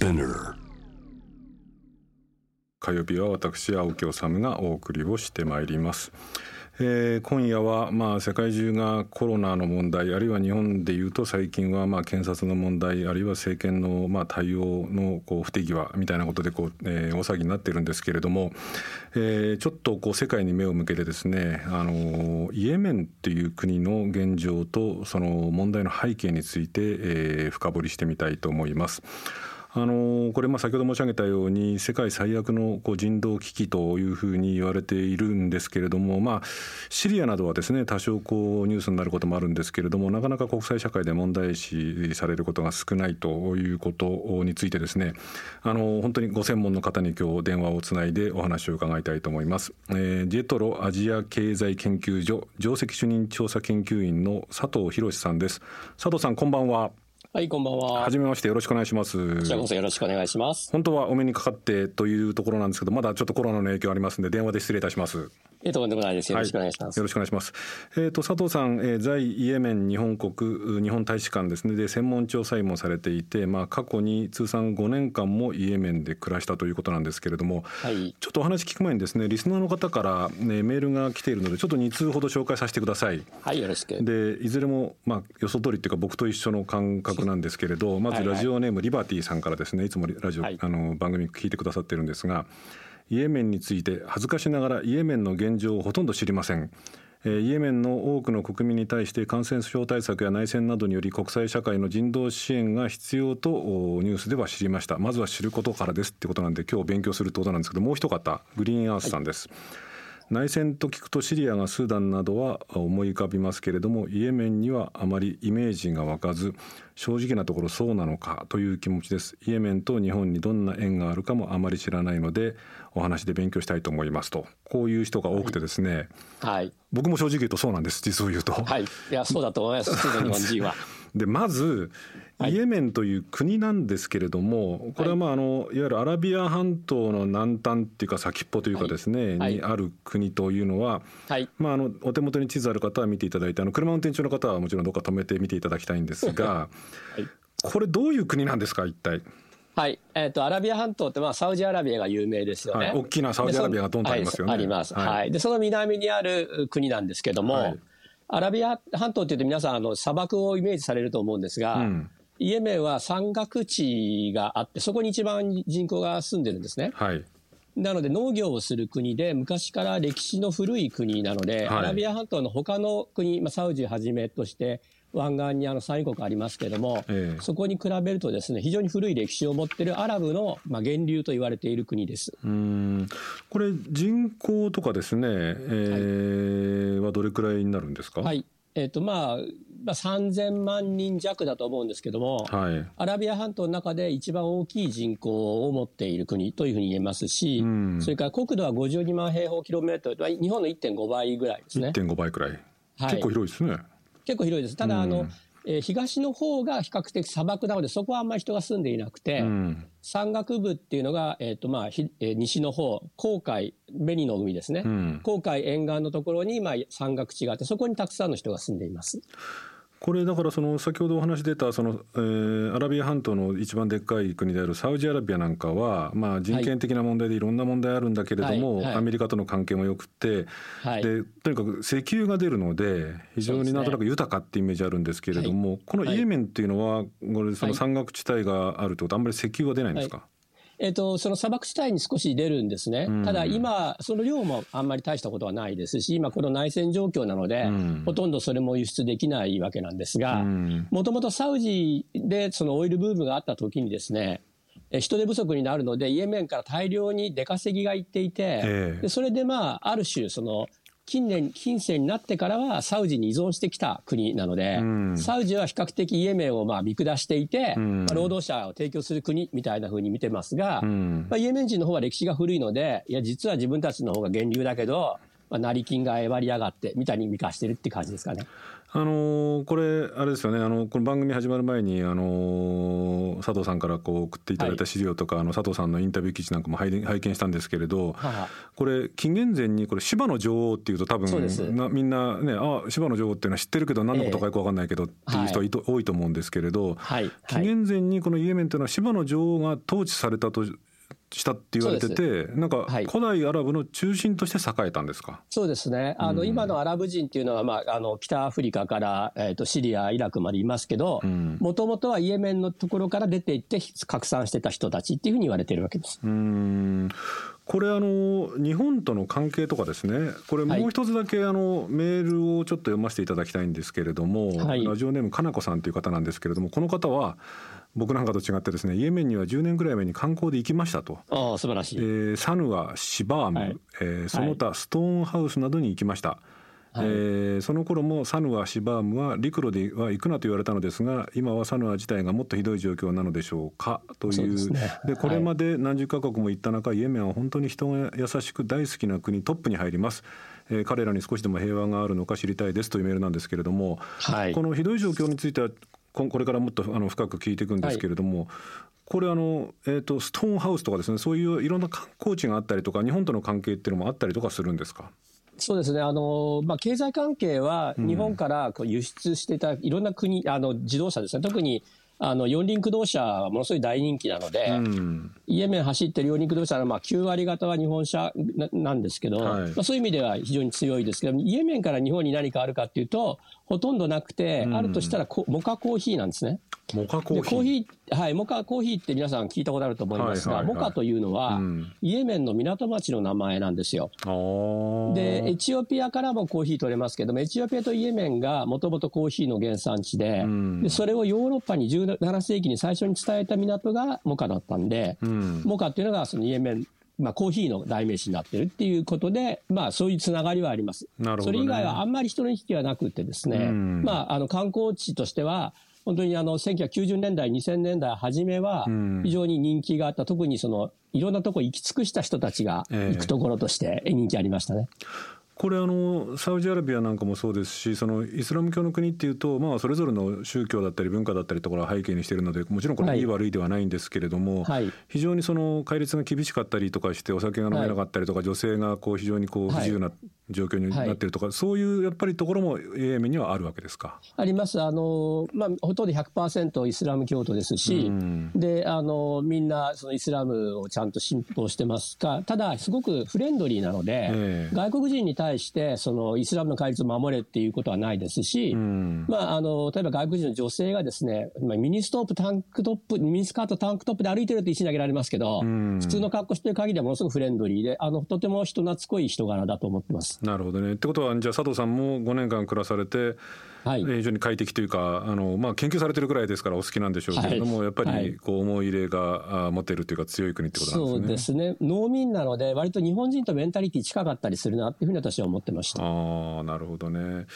Spinner 火曜日は私青木治がお送りをしてまいります。えー今夜はまあ世界中がコロナの問題あるいは日本でいうと最近はまあ検察の問題あるいは政権のまあ対応のこう不手際みたいなことでこう、えー大騒ぎになってるんですけれども、えーちょっとこう世界に目を向けてですねあのイエメンっていう国の現状とその問題の背景について、えー深掘りしてみたいと思います。あのこれまあ先ほど申し上げたように世界最悪のこう人道危機というふうに言われているんですけれども、まあ、シリアなどはですね多少こうニュースになることもあるんですけれどもなかなか国際社会で問題視されることが少ないということについてですねあの本当にご専門の方に今日電話をつないでお話を伺いたいと思います。えージェトロアジア経済研究所上席主任調査研究員の佐藤博さんです。佐藤さんこんばんは。はい、こんばんは。はじめましてよろしくお願いします。こちらこそよろしくお願いします。本当はお目にかかってというところなんですけど、まだちょっとコロナの影響ありますんで、電話で失礼いたします。え、とんでもないです。よろしくお願いします。よろしくお願いします。えっ、と佐藤さん、えー在イエメン日本国日本大使館ですねで専門調査員もされていて、まあ過去に通算5年間もイエメンで暮らしたということなんですけれども、はい。ちょっとお話聞く前にですねリスナーの方から、ね、メールが来ているのでちょっと2通ほど紹介させてください。はい、よろしく。でいずれも、まあ、予想通りっていうか僕と一緒の感覚なんですけれどまずはい。はいラジオネームリバティさんからですねいつもラジオ、はい。あの番組聞いてくださってるんですがイエメンについて恥ずかしながらイエメンの現状をほとんど知りません。えーイエメンの多くの国民に対して感染症対策や内戦などにより国際社会の人道支援が必要とおニュースでは知りました。まずは知ることからですってことなんで今日勉強するってことなんですけどもう一方グリーンアースさんです、内戦と聞くとシリアがスーダンなどは思い浮かびますけれどもイエメンにはあまりイメージが湧かず正直なところそうなのかという気持ちですイエメンと日本にどんな縁があるかもあまり知らないのでお話で勉強したいと思いますとこういう人が多くてですね、はい。僕も正直言うとそうなんです実を言うと。はい。いや、そうだと思います。日本人は。でまずはい。イエメンという国なんですけれどもこれはまああのいわゆるアラビア半島の南端っていうか先っぽというかですね、はい。にある国というのは、はい。まあ、あのお手元に地図ある方は見ていただいてあの車運転中の方はもちろんどっか止めて見ていただきたいんですが、い。これどういう国なんですか一体、はい。えっ、と、アラビア半島って、まあ、サウジアラビアが有名ですよね。はい、大きなサウジアラビアがドンとありますよね。はい。あります。はい、はい。で、その南にある国なんですけども、はいアラビア半島っていうと皆さん、あの、砂漠をイメージされると思うんですが、うん。イエメンは山岳地があって、そこに一番人口が住んでるんですね。はい。なので農業をする国で昔から歴史の古い国なので、はい。アラビア半島の他の国、まあ、サウジはじめとして湾岸にあの産油国ありますけれども、ええ。そこに比べるとですね非常に古い歴史を持っているアラブの、まあ、源流と言われている国です。うーん。これ人口とかですね、えーはどれくらいになるんですか？はい。えっとまあまあ、3000万人弱だと思うんですけども、はい。アラビア半島の中で一番大きい人口を持っている国というふうに言えますし、うん。それから国土は52万平方キロメートル、まあ日本の1.5倍ぐらいですね。1.5倍くらい、はい。結構広いですね結構広いです。ただ、うんあの、えー東の方が比較的砂漠なので、そこはあんまり人が住んでいなくて、うん山岳部っていうのが、えっ、と、まあ、ひえー西の方、黄海、紅の海ですね。うん黄海沿岸のところに、まあ、山岳地があって、そこにたくさんの人が住んでいます。これだからその先ほどお話出たその、えーアラビア半島の一番でっかい国であるサウジアラビアなんかは、まあ、人権的な問題でいろんな問題あるんだけれども、はい。はい。アメリカとの関係もよくて、はい。でとにかく石油が出るので非常になんとなく豊かってイメージあるんですけれども、このイエメンっていうのはこれその山岳地帯があるってことあんまり石油は出ないんですか、えっ、と、その砂漠地帯に少し出るんですね。うん。ただ今、その量もあんまり大したことはないですし、今この内戦状況なので、うん。ほとんどそれも輸出できないわけなんですが、うん。もともとサウジでそのオイルブームがあった時にですね、え人手不足になるので、イエメンから大量に出稼ぎが行っていて、それでまあ、ある種、その、近年、近世になってからはサウジに依存してきた国なので、うん。サウジは比較的イエメンをまあ見下していて、うん。まあ労働者を提供する国みたいな風に見てますが、うん。まあ、イエメン人の方は歴史が古いので、いや、実は自分たちの方が源流だけど、まあ、成金がえばりやがって、みたいに見かしてるって感じですかね。あのこれあれですよね。あのこの番組始まる前にあの佐藤さんからこう送っていただいた資料とか、はい、あの佐藤さんのインタビュー記事なんかも拝見したんですけれど、はこれ紀元前にこれ芝の女王っていうと多分なみんなねあ芝の女王っていうのは知ってるけど何のことかよく分かんないけどっていう人は、多いと思うんですけれど、はい、紀元前にこのイエメンというのは芝の女王が統治されたとしたって言われてて、なんか古代アラブの中心として栄えたんですか？そうですね。あの、うん、今のアラブ人っていうのは、まあ、あの北アフリカからえっ、ー、とシリア、イラクまでいますけど、もともとはイエメンのところから出ていって拡散してた人たちっていうふうに言われてるわけです。うんこれあの日本との関係とかですねこれもう一つだけあの、メールをちょっと読ませていただきたいんですけれども、はい、ラジオネームかなこさんという方なんですけれどもこの方は僕なんかと違ってですねイエメンには10年ぐらい前に観光で行きましたと。あ素晴らしい、えー、サヌアシバーム、はい、えー、その他ストーンハウスなどに行きました、はい、えー、その頃もサヌアシバームは陸路では行くなと言われたのですが今はサヌア自体がもっとひどい状況なのでしょうか？という。で、ね、これまで何十カ国も行った中、はい、イエメンは本当に人が優しく大好きな国トップに入ります。えー、彼らに少しでも平和があるのか知りたいですというメールなんですけれども、はい、このひどい状況についてはこれからもっとあの深く聞いていくんですけれども、はい、これあの、えーと、ストーンハウスとかですねそういういろんな観光地があったりとか日本との関係っていうのもあったりとかするんですか？そうですね。あの、まあ、経済関係は日本からこう輸出していたいろんな国、あの、自動車ですね。特にあの四輪駆動車はものすごい大人気なので、うん、イエメン走ってる四輪駆動車のまあ9割方は日本車なんですけど、はい、まあ、そういう意味では非常に強いですけど、イエメンから日本に何かあるかっていうと、ほとんどなくて、うん、あるとしたらモカコーヒーなんですね。モカコーヒー。コーヒー、はい、モカコーヒーって皆さん聞いたことあると思いますが、はいはいはい、モカというのは、うん、イエメンの港町の名前なんですよ。で、エチオピアからもコーヒー取れますけども、エチオピアとイエメンがもともとコーヒーの原産地でうん、で、それをヨーロッパに17世紀に最初に伝えた港がモカだったんで、うん、モカっていうのがそのイエメンまあ、コーヒーの代名詞になってるっていうことで、まあ、そういうつながりはあります。なるほど、ね、それ以外はあんまり人の行き来はなくてですね、うん、まあ、あの、観光地としては、本当にあの1990年代、2000年代初めは非常に人気があった、うん、特にそのいろんなとこ行き尽くした人たちが行くところとして人気ありましたね。えーこれあのサウジアラビアなんかもそうですしそのイスラム教の国っていうと、まあ、それぞれの宗教だったり文化だったりところを背景にしているのでもちろんこれい。い悪いではないんですけれども、はい、非常にその戒律が厳しかったりとかしてお酒が飲めなかったりとか、はい、女性がこう非常にこう不自由な状況になっているとか、はい、そういうやっぱりところもイエメンにはあるわけですか？あります。あの、まあ、ほとんど100%イスラム教徒ですし、うん、であのみんなそのイスラムをちゃんと信奉してますがただすごくフレンドリーなので、えー、外国人に対してそのイスラムの戒律を守れっていうことはないですし、うん、まあ、あの例えば外国人の女性がですねミニストップタンクトップミニスカートタンクトップで歩いてると石投げられますけど、うん、普通の格好してる限りはものすごくフレンドリーであのとても人懐っこい人柄だと思ってます。なるほどね。ってことはじゃあ佐藤さんも5年間暮らされて、はい、非常に快適というかあの、まあ、研究されてるぐらいですからお好きなんでしょうけれども、はい、やっぱりこう思い入れが持てるというか強い国ってことなんですね。そうですね。農民なので割と日本人とメンタリティ近かったりするなっていうふうに私は思ってました。あなるほどね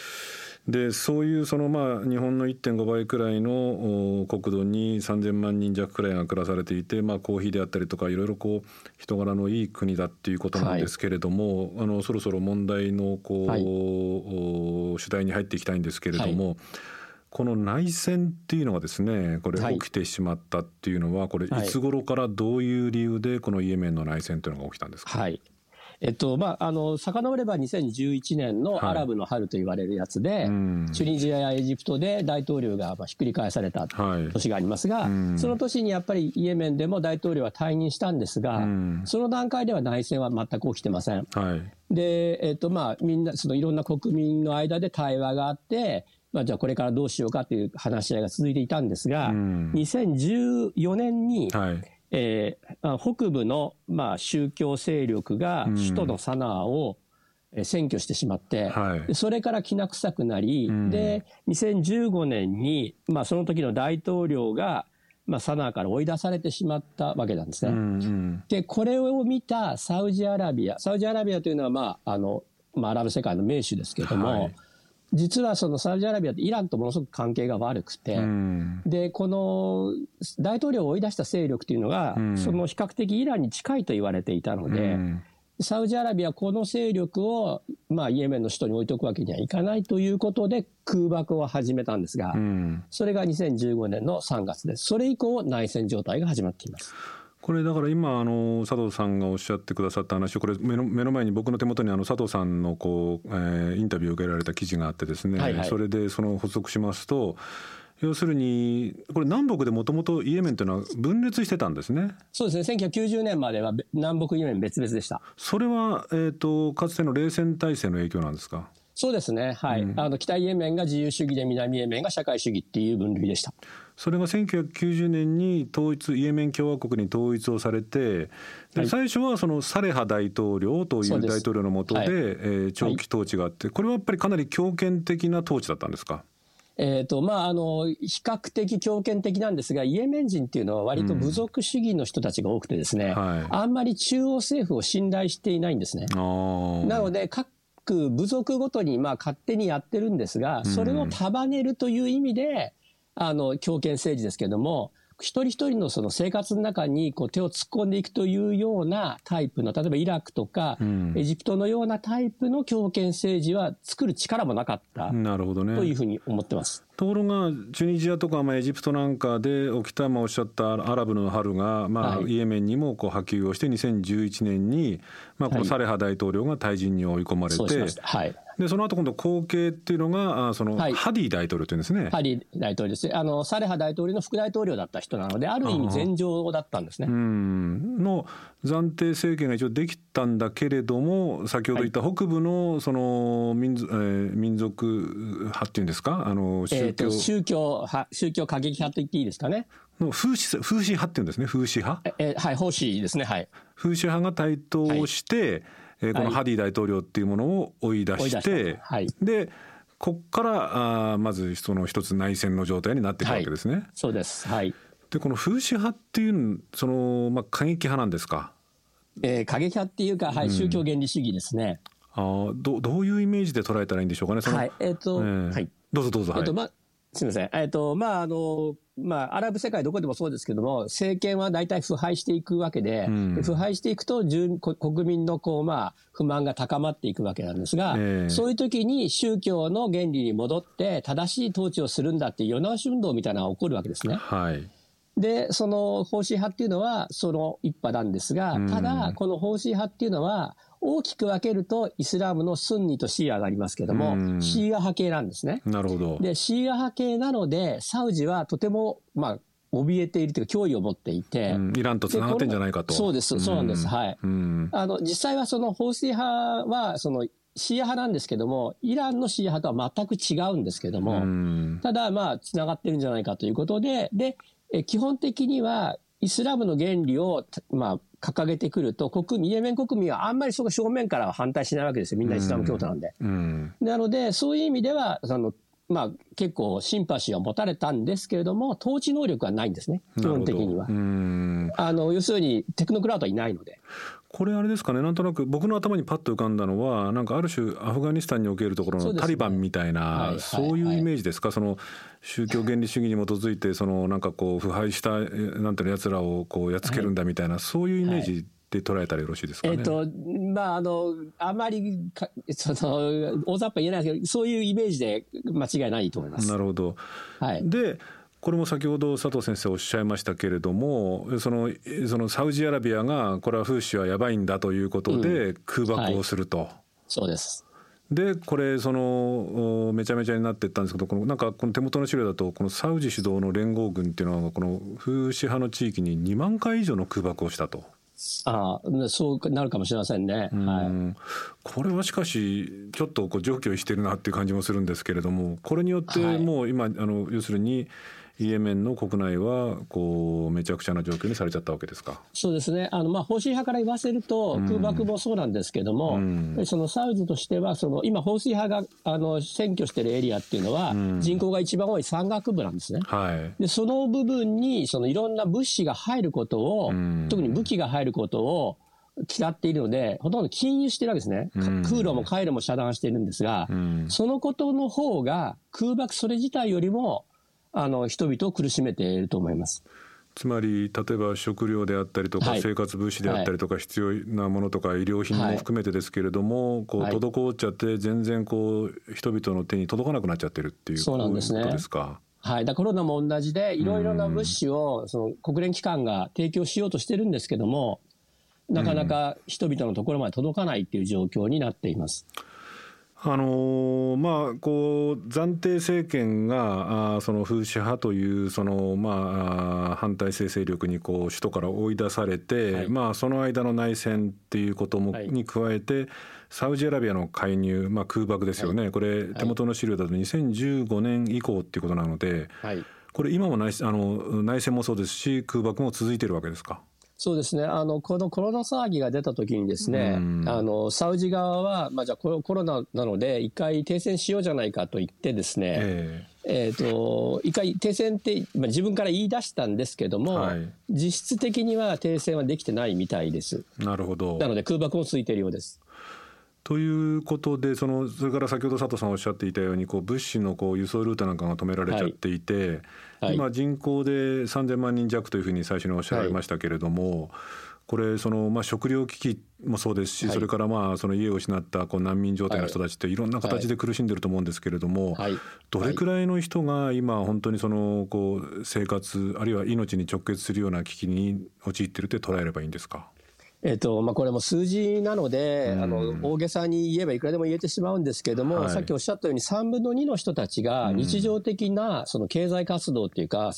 でそういうそのまあ日本の1.5倍くらいの国土に3,000万人弱くらいが暮らされていて、まあ、コーヒーであったりとかいろいろこう人柄のいい国だっていうことなんですけれども、はい、あのそろそろ問題のこう、はい、主題に入っていきたいんですけれども。はい。この内戦っていうのがですねこれ起きてしまったっていうのは、これい。つ頃からどういう理由でこのイエメンの内戦というのが起きたんですか、はい、えっと、まあ、あの、遡れば2011年のアラブの春と言われるやつで、はい、チュニジアやエジプトで大統領がまあひっくり返された年がありますが、はい、その年にやっぱりイエメンでも大統領は退任したんですが、その段階では内戦は全く起きてません。はい、で、えっと、まあ、みんな、そのいろんな国民の間で対話があって、まあ、じゃあこれからどうしようかという話し合いが続いていたんですが、2014年に、はいえー、北部の、まあ、宗教勢力が首都のサナーを占拠してしまって、はい、それからきな臭くなり、うん、で、2015年に、まあ、その時の大統領が、まあ、サナーから追い出されてしまったわけなんですね。で、これを見たサウジアラビア、サウジアラビアというのは、まあ、あの、まあ、アラブ世界の名手ですけれども、はい実はそのサウジアラビアってイランとものすごく関係が悪くて、うん、で、この大統領を追い出した勢力というのが、うん、その比較的イランに近いと言われていたので、うん、サウジアラビアはこの勢力を、まあ、イエメンの首都に置いておくわけにはいかないということで空爆を始めたんですが、うん、それが2015年の3月です。それ以降、内戦状態が始まっています。これだから今あの佐藤さんがおっしゃってくださった話これ目の目の前に僕の手元にあの佐藤さんのこう、えー、インタビューを受けられた記事があってですね、はいはい、それでその補足しますと要するにこれ南北でもともとイエメンというのは分裂してたんですね。そうですね。1990年までは南北イエメン別々でした。それは、えーと、かつての冷戦体制の影響なんですか？そうですね、はい、うん、あの北イエメンが自由主義で南イエメンが社会主義っていう分類でした。それが1990年に統一イエメン共和国に統一をされて、はい、最初はそのサレハ大統領という大統領の下で、はい、えー、長期統治があって、これはやっぱりかなり強権的な統治だったんですか？えーとまあ、あの比較的強権的なんですが、イエメン人っていうのは、割と部族主義の人たちが多くて、ですね、うん。はい、あんまり中央政府を信頼していないんですね。なので、各部族ごとにまあ勝手にやってるんですが、それを束ねるという意味で、あの強権政治ですけれども、一人一人のその生活の中にこう手を突っ込んでいくというようなタイプの、例えばイラクとか、エジプトのようなタイプの強権政治は作る力もなかった。なるほどね。というふうに思ってます。ところがチュニジアとかまあエジプトなんかで起きたまあおっしゃったアラブの春がまあイエメンにもこう波及をして2011年にまあこのサレハ大統領が退陣に追い込まれて、はい、でその後今度後継っていうのがあその、ハディ大統領というんですね。ハディ大統領ですあのサレハ大統領の副大統領だった人なのである意味前情だったんですね。うんの暫定政権が一応できたんだけれども先ほど言った北部のその民,、えー、民族派っていうんですか？あの宗教、えー、宗教派宗教過激派と言っていいですかね？の風刺風刺派っていうんですね風刺派？えー、はい風刺ですねはい。風刺派が台頭して、はいえー、このハディ大統領っていうものを追い出して、はい、でここからあまずその一つ内戦の状態になっていくわけですね。はい、そうです、はい、でこの風刺派っていうその、まあ、過激派なんですか、えー、過激派っていうか、はい、宗教原理主義ですね。あどどういうイメージで捉えたらいいんでしょうかね。はいえーと、えー、はい、どうぞどうぞ。えーとまあすみません。えっ、ー、と、まあ、あの、まあ、アラブ世界どこでもそうですけども、政権は大体腐敗していくわけで、うん、腐敗していくと、国民のこう、まあ、不満が高まっていくわけなんですが、えー、そういう時に宗教の原理に戻って、正しい統治をするんだっていう世直し運動みたいなのが起こるわけですね。はい。で、その方針派っていうのは、その一派なんですが、ただ、この方針派っていうのは、大きく分けると、イスラムのスンニとシーアがありますけども、シーア派系なんですね。なるほど。で、シーア派系なので、サウジはとても、まあ、怯えているというか、脅威を持っていて、イランとつながってんじゃないかと。そうです、そうなんです。はい。あの、実際はその、ホーシー派は、その、シーア派なんですけども、イランのシーア派とは全く違うんですけども、ただ、まあ、つながってるんじゃないかということで、で、え基本的には、イスラムの原理を、まあ、掲げてくると、国民、イエメン国民はあんまりそこ正面からは反対しないわけですよ。みんなイスラム教徒なんで。うん、なので、そういう意味では、その、まあ、結構シンパシーを持たれたんですけれども、統治能力はないんですね、基本的には。あの要するに、テクノクラウドはいないので。これあれですかねなんとなく僕の頭にパッと浮かんだのはなんかある種アフガニスタンにおけるところのタリバンみたいなそういうイメージですか？その宗教原理主義に基づいてそのなんかこう腐敗したなんていうの奴らをこうやっつけるんだみたいなそういうイメージで捉えたらよろしいですかね？えっ、とまああのあまりかその大雑把言えないですけどそういうイメージで間違いないと思います。なるほど。はい。でこれも先ほど佐藤先生おっしゃいましたけれどもそのそのサウジアラビアがこれは風刺はやばいんだということで空爆をすると。うんはい、そうです。でこれそのめちゃめちゃになっていったんですけどこのなんかこの手元の資料だとこのサウジ主導の連合軍っていうのはこの風刺派の地域に2万回以上の空爆をしたと。ああそうなるかもしれませんね、はい、これはしかしちょっとこう上記してるなっていう感じもするんですけれどもこれによってもう今、はい、あの要するにイエメンの国内はこうめちゃくちゃな状況にされちゃったわけですか？そうですね、あのまあ、方針派から言わせると、空爆もそうなんですけども、うん、そのサウジとしては、その今、方針派があの占拠しているエリアっていうのは、人口が一番多い山岳部なんですね。はい、でその部分にそのいろんな物資が入ることを、特に武器が入ることを、嫌っているので、ほとんど禁輸してるわけですね。空路も回路も遮断しているんですが、そのことの方が空爆それ自体よりもあの人々を苦しめていると思います。つまり例えば食料であったりとか、はい、生活物資であったりとか、必要なものとか医療品も含めてですけれども、はい、こう滞っちゃって全然こう人々の手に届かなくなっちゃってるっていうそうなんですね。ことですか？はい。だコロナも同じで、いろいろな物資を、その国連機関が提供しようとしてるんですけども、なかなか人々のところまで届かないっていう状況になっています。あのまあ、こう暫定政権があその風刺派というその、まあ、反体制勢力にこう首都から追い出されて、はい、まあ、その間の内戦っていうことも、に加えてサウジアラビアの介入、まあ、空爆ですよね、はい、これ手元の資料だと2015年以降っていうことなので、はい、これ今も内あの内戦もそうですし空爆も続いてるわけですか？そうですね。あの、このコロナ騒ぎが出た時にですね、あの、サウジ側は、まあ、じゃあコロナなので、一回停戦しようじゃないかと言ってですね、えーえーと、一回停戦って、まあ、自分から言い出したんですけども、はい、実質的には停戦はできてないみたいです。なるほど。なので空爆も続いているようです。ということでそのそれから先ほど佐藤さんおっしゃっていたようにこう物資のこう輸送ルートなんかが止められちゃっていて、はい。はい、今人口で3000万人弱というふうに最初におっしゃられましたけれども、はい、これそのまあ食料危機もそうですし、それからまあその家を失ったこう難民状態の人たちってい。ろんな形で苦しんでると思うんですけれども、どれくらいの人が今本当にそのこう生活あるいは命に直結するような危機に陥っているって捉えればいいんですか？えっとまあ、これも数字なので、うん、あの大げさに言えばいくらでも言えてしまうんですけれども、はい、さっきおっしゃったように3分の2の人たちが日常的なその経済活動っていうか、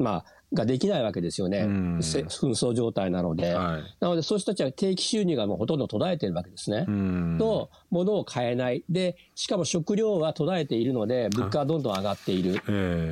まあ、ができないわけですよね、うん、紛争状態なので、はい、なのでそういう人たちは定期収入がもうほとんど途絶えてるわけですね。うん、と、物を買えない、でしかも食料は途絶えているので、物価はどんどん上がっている。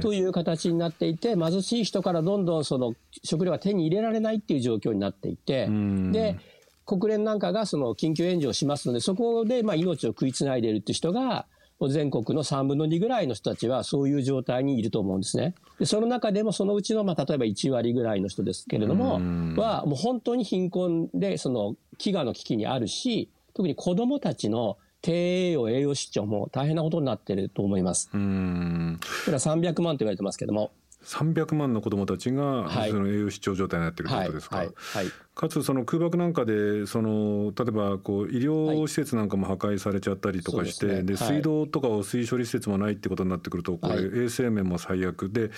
という形になっていて、貧しい人からどんどんその食料が手に入れられないっていう状況になっていて、うん、で国連なんかがその緊急援助をしますので、そこでまあ命を食いつないでいるっていう人が、全国の3分の2ぐらいの人たちはそういう状態にいると思うんですね。でその中でもそのうちの、まあ、例えば1割ぐらいの人ですけれども、はもう本当に貧困で、その飢餓の危機にあるし、特に子供たちの低栄養、栄養失調も大変なことになっていると思います。うん。これは300万と言われてますけども。300万の子どもたちが、はい、その栄養失調状態になっているということですか？はい。はい、かつその空爆なんかでその例えばこう医療施設なんかも破壊されちゃったりとかして、で、ね、水道とか汚水処理施設もないってことになってくるとこれ衛生面も最悪で、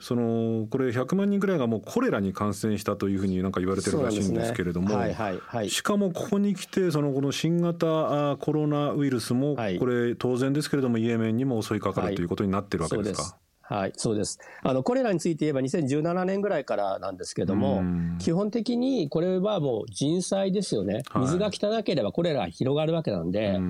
そのこれ100万人ぐらいがもうコレラに感染したというふうになんか言われてるらしいんですけれども、しかもここに来てそのこの新型コロナウイルスもこれ当然ですけれどもイエメンにも襲いかかるということになってるわけですか？はい、そうです。あの、これらについて言えば2017年ぐらいからなんですけども、基本的にこれはもう人災ですよね。水が汚ければこれら広がるわけなんで、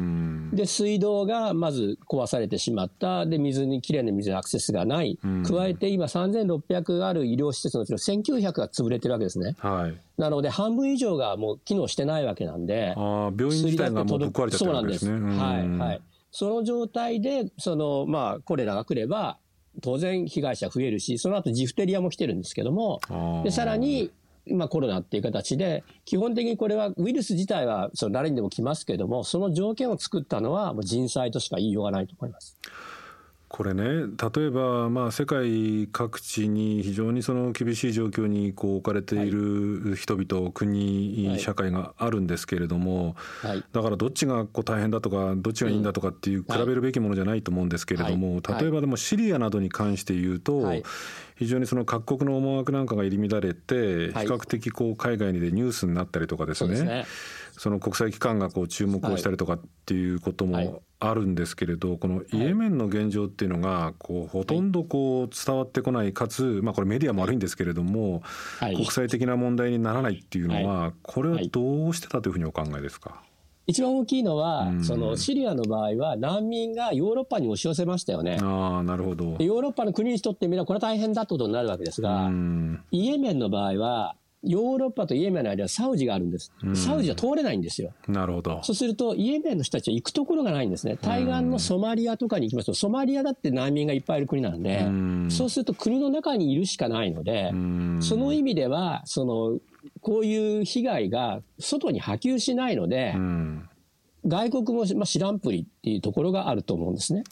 で、水道がまず壊されてしまった。で、水に、きれいな水にアクセスがない。加えて今3600ある医療施設のうちの1900が潰れてるわけですね。はい。なので、半分以上がもう機能してないわけなんで。ああ、病院自体がもうぶっ壊れちゃってるわけですね。そうなんです。はい、はい。その状態で、その、まあ、コレラが来れば、当然被害者増えるし、その後ジフテリアも来てるんですけども、でさらに、まあ、コロナっていう形で、基本的にこれはウイルス自体はその誰にでも来ますけども、その条件を作ったのはもう人災としか言いようがないと思います。これね例えばまあ世界各地に非常にその厳しい状況にこう置かれている人々、はい、国、社会があるんですけれども、はい、だからどっちがこう大変だとかどっちがいいんだとかっていう比べるべきものじゃないと思うんですけれども、例えばでもシリアなどに関して言うと、非常にその各国の思惑なんかが入り乱れて比較的こう海外にでニュースになったりとかですね。その国際機関がこう注目をしたりとかっていうこともあるんですけれど、このイエメンの現状っていうのがこうほとんどこう伝わってこないかつ、まあ、これメディアも悪いんですけれども、国際的な問題にならないっていうのは、これはどうしてたというふうにお考えですか？一番大きいのは、そのシリアの場合は難民がヨーロッパに押し寄せましたよね。あなるほどヨーロッパの国にとってみればこれは大変だってことになるわけですが、イエメンの場合はヨーロッパとイエメンの間はサウジがあるんです。サウジは通れないんですよ。なるほど。そうすると、イエメンの人たちは行くところがないんですね。対岸のソマリアとかに行きますと、ソマリアだって難民がいっぱいいる国なんで、そうすると国の中にいるしかないので、その意味では、その、こういう被害が外に波及しないので、外国も、まあ、知らんぷりっていうところがあると思うんですね。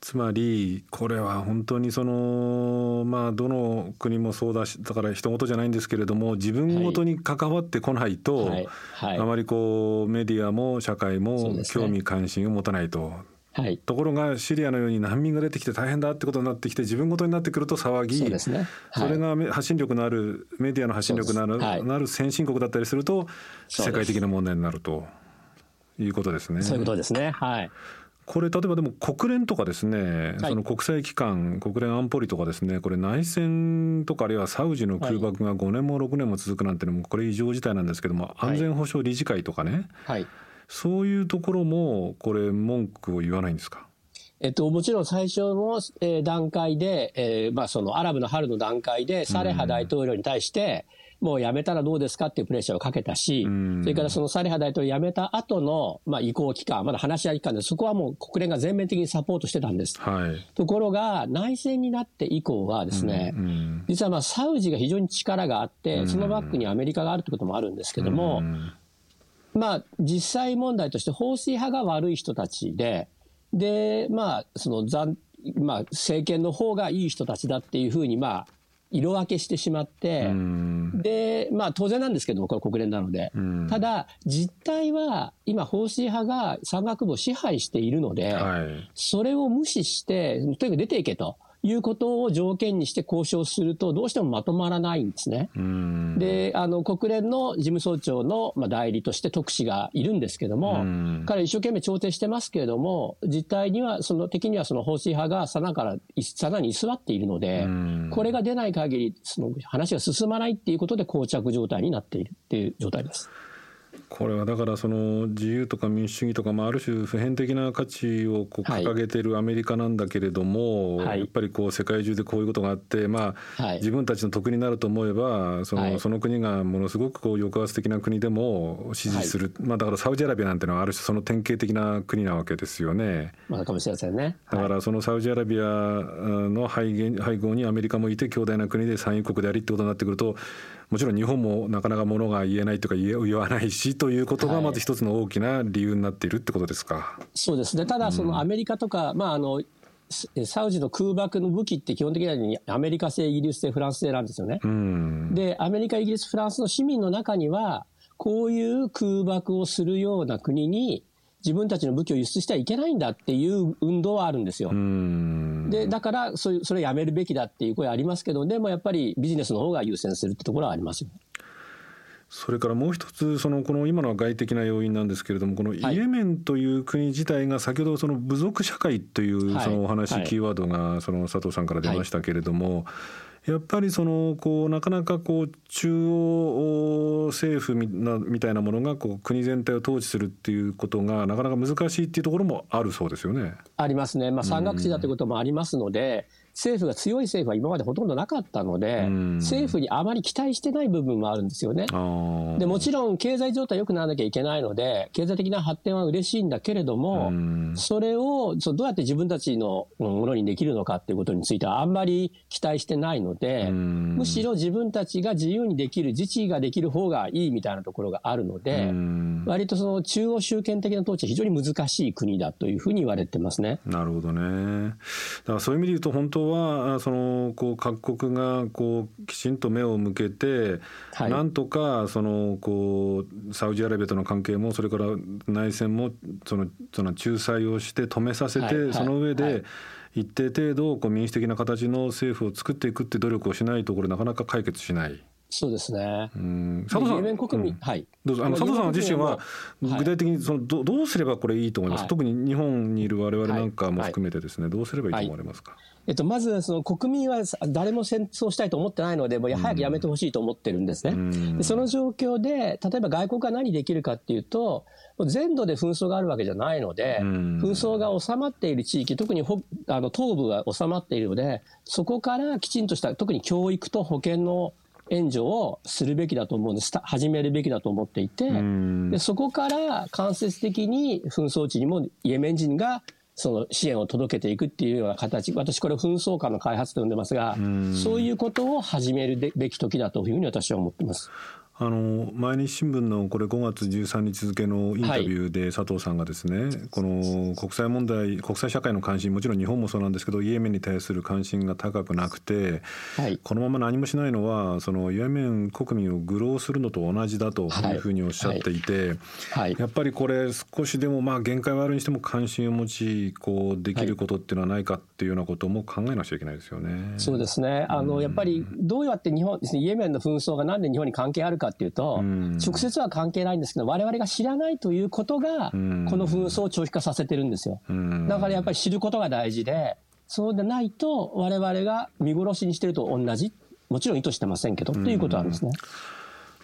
つまりこれは本当にそのまあどの国もそうだしだから人事じゃないんですけれども自分ごとに関わってこないと、はい。はい、あまりこうメディアも社会も興味関心を持たないと。はい、ところがシリアのように難民が出てきて大変だってことになってきて自分ごとになってくると騒ぎそ、ね。はい、それが発信力のあるメディアの発信力のある,、はい、なる先進国だったりすると世界的な問題になるということですね。そういうことですね、はい。これ例えばでも国連とかですね、はい、その国際機関国連安保理とかですねこれ内戦とかあるいはサウジの空爆が5年も6年も続くなんてのもこれ異常事態なんですけども、安全保障理事会とかね、はい、そういうところもこれ文句を言わないんですか？えっと、もちろん最初の、えー、段階で、えーまあ、そのアラブの春の段階でサレハ大統領に対して、もう辞めたらどうですかっていうプレッシャーをかけたし、それからそのサレハ大統領辞めた後の、まあ、移行期間、まだ話し合い期間で、そこはもう国連が全面的にサポートしてたんです。はい、ところが、内戦になって以降はですね、実はまあサウジが非常に力があって、そのバックにアメリカがあるってこともあるんですけども、まあ、実際問題として放水派が悪い人たちで、で、まあ、その残、まあ、政権の方がいい人たちだっていうふうに、まあ、色分けしてしまって、で、まあ当然なんですけども、これ国連なので。ただ、実態は今、方針派が山岳部を支配しているので、はい、それを無視して、とにかく出ていけと。いうことを条件にして交渉すると、どうしてもまとまらないんですね。で、あの、国連の事務総長の、まあ、代理として特使がいるんですけども、彼一生懸命調停してますけれども、実態には、その敵にはその方針派がさなから、さなに居座っているので、これが出ない限り、その話が進まないっていうことで膠着状態になっているっていう状態です。これはだからその自由とか民主主義とか、まあ、ある種普遍的な価値をこう掲げているアメリカなんだけれども、はい、やっぱりこう世界中でこういうことがあって、まあ、はい、自分たちの得になると思えばそのはい、その国がものすごくこう抑圧的な国でも支持する、まあ、だからサウジアラビアなんてのはある種その典型的な国なわけですよね。まあ、かもしれませんね。だからそのサウジアラビアの背背後にアメリカもいて強大な国で産油国でありってことになってくるともちろん日本もなかなかものが言えないとか言わないしということがまず一つの大きな理由になっているってことですか？はい、そうですねただそのアメリカとか、うん、まああのサウジの空爆の武器って基本的にはアメリカ製、イギリス製、フランス製なんですよね。うん、で、アメリカ、イギリス、フランスの市民の中には、こういう空爆をするような国に自分たちの武器を輸出してはいけないんだっていう運動はあるんですよ。で、だからそ、それやめるべきだっていう声ありますけど、でもやっぱりビジネスの方が優先するってところはありますよ、それからもう一つそのこの今のは外的な要因なんですけれどもこのイエメンという国自体が先ほどその部族社会というそのお話、キーワードがその佐藤さんから出ましたけれども、やっぱりそのこうなかなかこう中央政府みたいなものがこう国全体を統治するっていうことがなかなか難しいっていうところもあるそうですよね。ありますね。まあ山岳地だということもありますので、政府が強い政府は今までほとんどなかったので、政府にあまり期待してない部分もあるんですよね。でもちろん経済状態良くならなきゃいけないので、経済的な発展は嬉しいんだけれども、それをそどうやって自分たちのものにできるのかっていうことについてはあんまり期待してないので、むしろ自分たちが自由にできる、自治ができる方がいいみたいなところがあるので、割とその中央集権的な統治は非常に難しい国だというふうに言われてますね。なるほどね。だからそういう意味で言うと本当はそのこう各国がこうきちんと目を向けて、はい、なんとかそのこうサウジアラビアとの関係もそれから内戦もそのその仲裁をして止めさせて、はいはい、その上で、一定程度こう民主的な形の政府を作っていくって努力をしないとこれなかなか解決しない。そうですね。うん、佐藤さん、国民、うん、はい。どうぞ、あの佐藤さん自身は具体的にそのどどうすればこれいいと思います？はい、特に日本にいる我々なんかも含めてですね、はい、どうすればいいと思われますか？はいえっと、まずその国民は誰も戦争したいと思ってないので、もう早くやめてほしいと思ってるんですね。うん、でその状況で、例えば外国が何できるかっていうと、全土で紛争があるわけじゃないので、うん、紛争が収まっている地域、特にあの東部が収まっているので、そこからきちんとした、特に教育と保険の援助をするべきだと思うんです。始めるべきだと思っていて、でそこから間接的に紛争地にもイエメン人がその支援を届けていくっていうような形、私これ紛争下の開発と呼んでますが、そういうことを始めるべき時だというふうに私は思ってます。あの毎日新聞のこれ5月13日付のインタビューで佐藤さんがですね、はい、この国際問題国際社会の関心もちろん日本もそうなんですけどイエメンに対する関心が高くなくて、はい、このまま何もしないのはそのイエメン国民を愚弄するのと同じだとい。うふうにおっしゃっていて、はい、やっぱりこれ少しでもまあ限界はあるにしても関心を持ちこうできることっていうのはないかっていうようなことも考えなくちゃいけないですよね。そうですね。あの、やっぱりどうやって日本ですねイエメンの紛争がなんで日本に関係あるかかっていうと、直接は関係ないんですけど、我々が知らないということが、この紛争を長期化させてるんですよ。だからやっぱり知ることが大事で、そうでないと、我々が見殺しにしてると同じ、もちろん意図してませんけど、ということなんですね。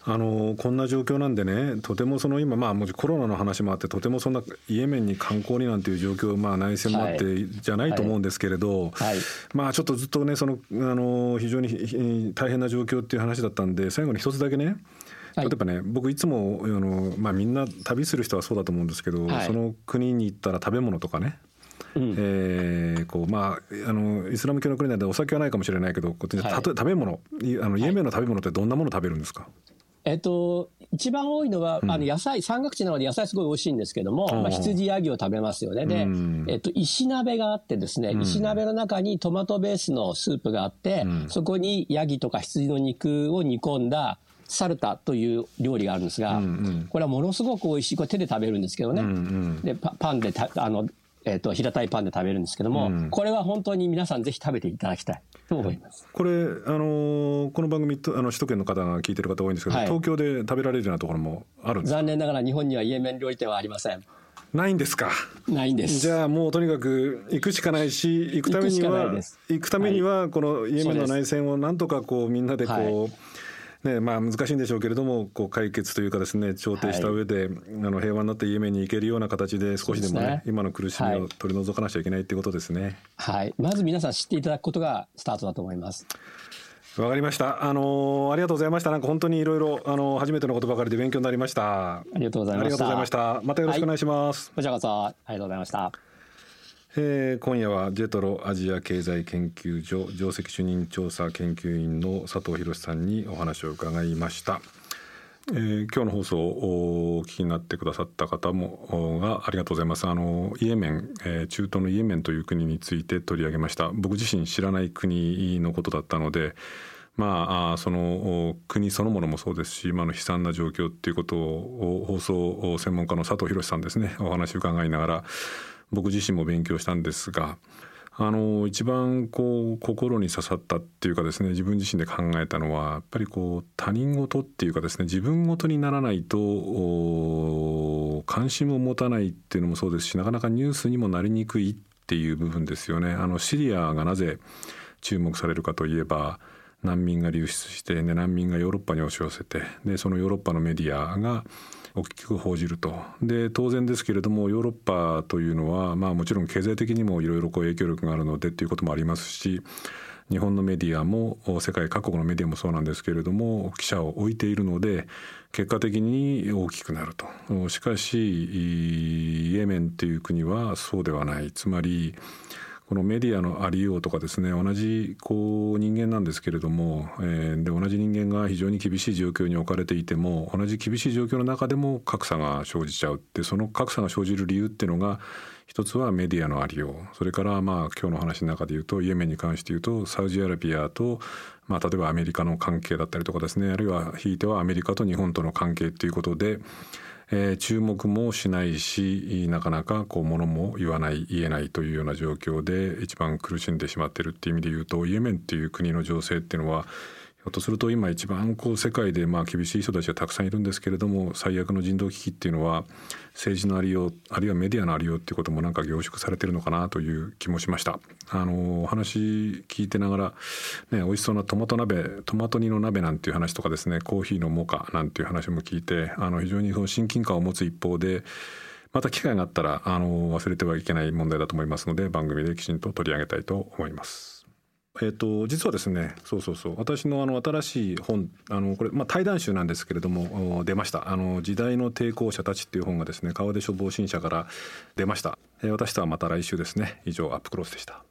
あのこんな状況なんでねとてもその今まあもちコロナの話もあってとてもそんなイエメンに観光になんていう状況まあ内戦もあってじゃないと思うんですけれど、はい。はい、まあちょっとずっとねそのあの非常に大変な状況っていう話だったんで最後に一つだけね例えばね、僕いつもあの、まあ、みんな旅する人はそうだと思うんですけど、はい、その国に行ったら食べ物とかね、うん、えー、こうまあ、あのイスラム教の国なんでお酒はないかもしれないけど、はい、食べ物あのイエメンの食べ物ってどんなもの食べるんですか、えっと、一番多いのは、あの野菜、山岳地なので野菜すごい美味しいんですけども、まあ、羊ヤギを食べますよね。で、えっと、石鍋があってですね、石鍋の中にトマトベースのスープがあって、そこにヤギとか羊の肉を煮込んだサルタという料理があるんですが、これはものすごく美味しい。これ手で食べるんですけどね。で、パンでた、あの、えっ、ー、と、平たいパンで食べるんですけども、うん、これは本当に皆さんぜひ食べていただきたいと思います。これ、あのー、この番組と、あの、首都圏の方が聞いてる方多いんですけど、はい、東京で食べられるようなところもあるんです残念ながら日本にはイエメン料理店はありません。ないんですか？ないんです。じゃあもうとにかく行くしかないし、行くためには、行くためには、このイエメンの内戦をなんとかこうみんなでこう、はいねまあ、難しいんでしょうけれどもこう解決というかですね調停した上で、はい、あの平和になってイエメンに行けるような形で少しでもね、ね、今の苦しみを取り除かなきゃいけないっていうことですね。はい、まず皆さん知っていただくことがスタートだと思います。わかりました。あのー、ありがとうございました。なんか本当にいろいろ、あのー、初めてのことばかりで勉強になりました。ありがとうございました。ありがとうございました。またよろしくお願いします。はい、こちらこそ、ありがとうございました。えー、今夜はジェトロアジア経済研究所上席主任調査研究員の佐藤博さんにお話を伺いました。えー、今日の放送をお聞きになってくださった方もがありがとうございますあのイエメン、えー、中東のイエメンという国について取り上げました僕自身知らない国のことだったのでまあその国そのものもそうですし今の悲惨な状況っていうことを放送専門家の佐藤博さんですねお話を伺いながら僕自身も勉強したんですがあの一番こう心に刺さったっていうかですね自分自身で考えたのはやっぱりこう他人事っていうかですね自分事にならないと関心を持たないっていうのもそうですしなかなかニュースにもなりにくいっていう部分ですよね。あのシリアがなぜ注目されるかといえば難民が流出して、ね、難民がヨーロッパに押し寄せてでそのヨーロッパのメディアが大きく報じると。で当然ですけれどもヨーロッパというのは、まあ、もちろん経済的にもいろいろ影響力があるのでっていうこともありますし日本のメディアも世界各国のメディアもそうなんですけれども記者を置いているので結果的に大きくなると。しかしイエメンという国はそうではない。つまりこのメディアのありようとかですね同じこう人間なんですけれども、えー、で同じ人間が非常に厳しい状況に置かれていても同じ厳しい状況の中でも格差が生じちゃうってその格差が生じる理由っていうのが一つはメディアのありよう。それからまあ今日の話の中で言うとイエメンに関して言うとサウジアラビアとまあ例えばアメリカの関係だったりとかですねあるいはひいてはアメリカと日本との関係っていうことでえー、注目もしないしなかなかこう物も言わない言えないというような状況で一番苦しんでしまってるっていう意味で言うとイエメンっていう国の情勢っていうのはょっとすると今一番こう世界でまあ厳しい人たちがたくさんいるんですけれども最悪の人道危機っていうのは政治のありようあるいはメディアのありようっていうこともなんか凝縮されてるのかなという気もしましたあのお話聞いてながらね美味しそうなトマト鍋トマト煮の鍋なんていう話とかですねコーヒーのモカなんていう話も聞いてあの非常にその親近感を持つ一方でまた機会があったらあの忘れてはいけない問題だと思いますので番組できちんと取り上げたいと思います。えーと、実はですねそうそうそう。私のあの新しい本あのこれ、まあ、対談集なんですけれども出ました。あの「時代の抵抗者たち」っていう本がですね川出処方新社から出ました、えー、私とはまた来週ですね以上アップクロスでした。